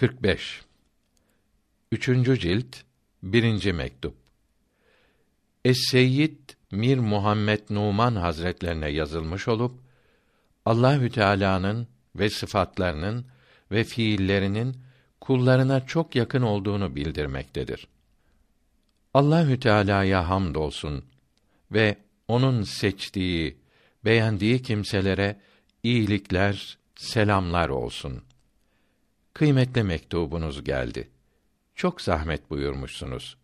45 Üçüncü cilt birinci mektup Es-Seyyid Mir Muhammed Numan Hazretlerine yazılmış olup Allahü Teala'nın ve sıfatlarının ve fiillerinin kullarına çok yakın olduğunu bildirmektedir. Allahü Teala'ya hamdolsun ve onun seçtiği, beğendiği kimselere iyilikler, selamlar olsun. Kıymetli mektubunuz geldi. Çok zahmet buyurmuşsunuz.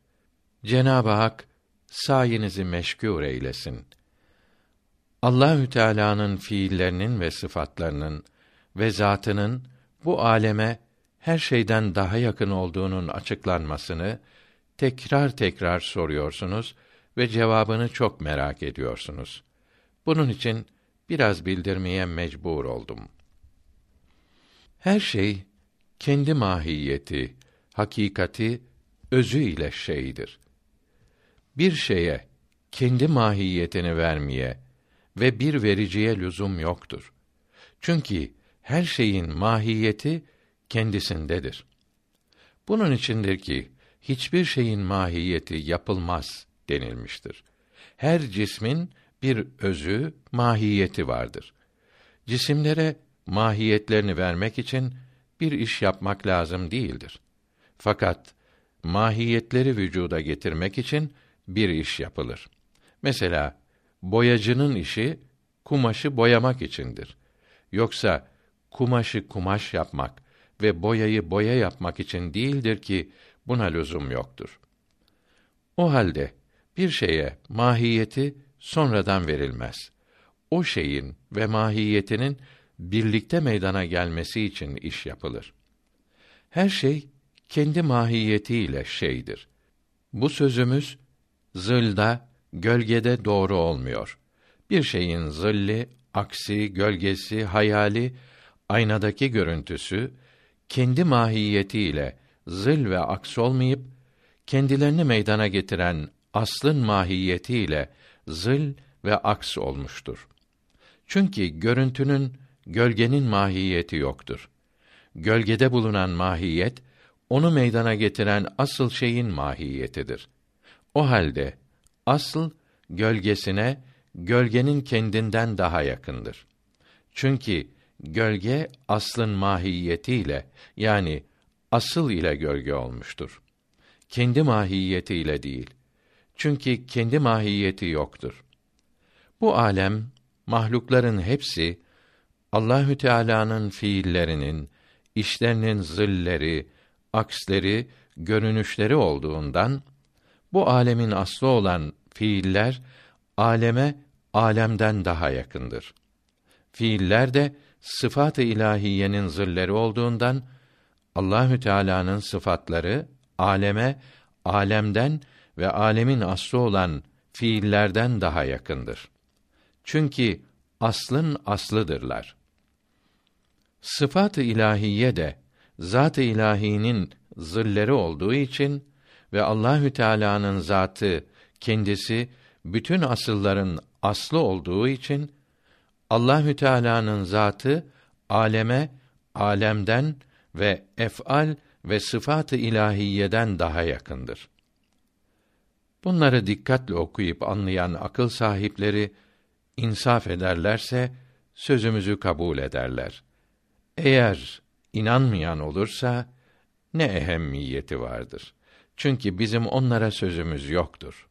Cenab-ı Hak sayenizi meşgûr eylesin. Allahü Teala'nın fiillerinin ve sıfatlarının ve zatının bu aleme her şeyden daha yakın olduğunun açıklanmasını tekrar tekrar soruyorsunuz ve cevabını çok merak ediyorsunuz. Bunun için biraz bildirmeye mecbur oldum. Her şey kendi mahiyeti, hakikati, özü ile şeydir. Bir şeye kendi mahiyetini vermeye ve bir vericiye lüzum yoktur. Çünkü her şeyin mahiyeti kendisindedir. Bunun içindir ki hiçbir şeyin mahiyeti yapılmaz denilmiştir. Her cismin bir özü, mahiyeti vardır. Cisimlere mahiyetlerini vermek için bir iş yapmak lazım değildir. Fakat mahiyetleri vücuda getirmek için bir iş yapılır. Mesela boyacının işi kumaşı boyamak içindir. Yoksa kumaşı kumaş yapmak ve boyayı boya yapmak için değildir ki buna lüzum yoktur. O halde bir şeye mahiyeti sonradan verilmez. O şeyin ve mahiyetinin birlikte meydana gelmesi için iş yapılır. Her şey kendi mahiyetiyle şeydir. Bu sözümüz zılda, gölgede doğru olmuyor. Bir şeyin zilli, aksi, gölgesi, hayali, aynadaki görüntüsü kendi mahiyetiyle zil ve aks olmayıp kendilerini meydana getiren aslın mahiyetiyle zil ve aks olmuştur. Çünkü görüntünün gölgenin mahiyeti yoktur. Gölgede bulunan mahiyet onu meydana getiren asıl şeyin mahiyetidir. O halde asıl gölgesine gölgenin kendinden daha yakındır. Çünkü gölge aslın mahiyetiyle yani asıl ile gölge olmuştur. Kendi mahiyetiyle değil. Çünkü kendi mahiyeti yoktur. Bu alem mahlukların hepsi Allahü Teala'nın fiillerinin, işlerinin zilleri, aksleri, görünüşleri olduğundan bu alemin aslı olan fiiller aleme alemden daha yakındır. Fiiller de sıfat-ı ilahiyenin zilleri olduğundan Allahü Teala'nın sıfatları aleme alemden ve alemin aslı olan fiillerden daha yakındır. Çünkü aslın aslıdırlar. Sıfat-ı ilahiye de zat-ı ilahinin zilleri olduğu için ve Allahü Teala'nın zatı kendisi bütün asılların aslı olduğu için Allahü Teala'nın zatı aleme alemden ve ef'al ve sıfat-ı ilahiyeden daha yakındır. Bunları dikkatle okuyup anlayan akıl sahipleri insaf ederlerse sözümüzü kabul ederler. Eğer inanmayan olursa ne ehemmiyeti vardır? Çünkü bizim onlara sözümüz yoktur.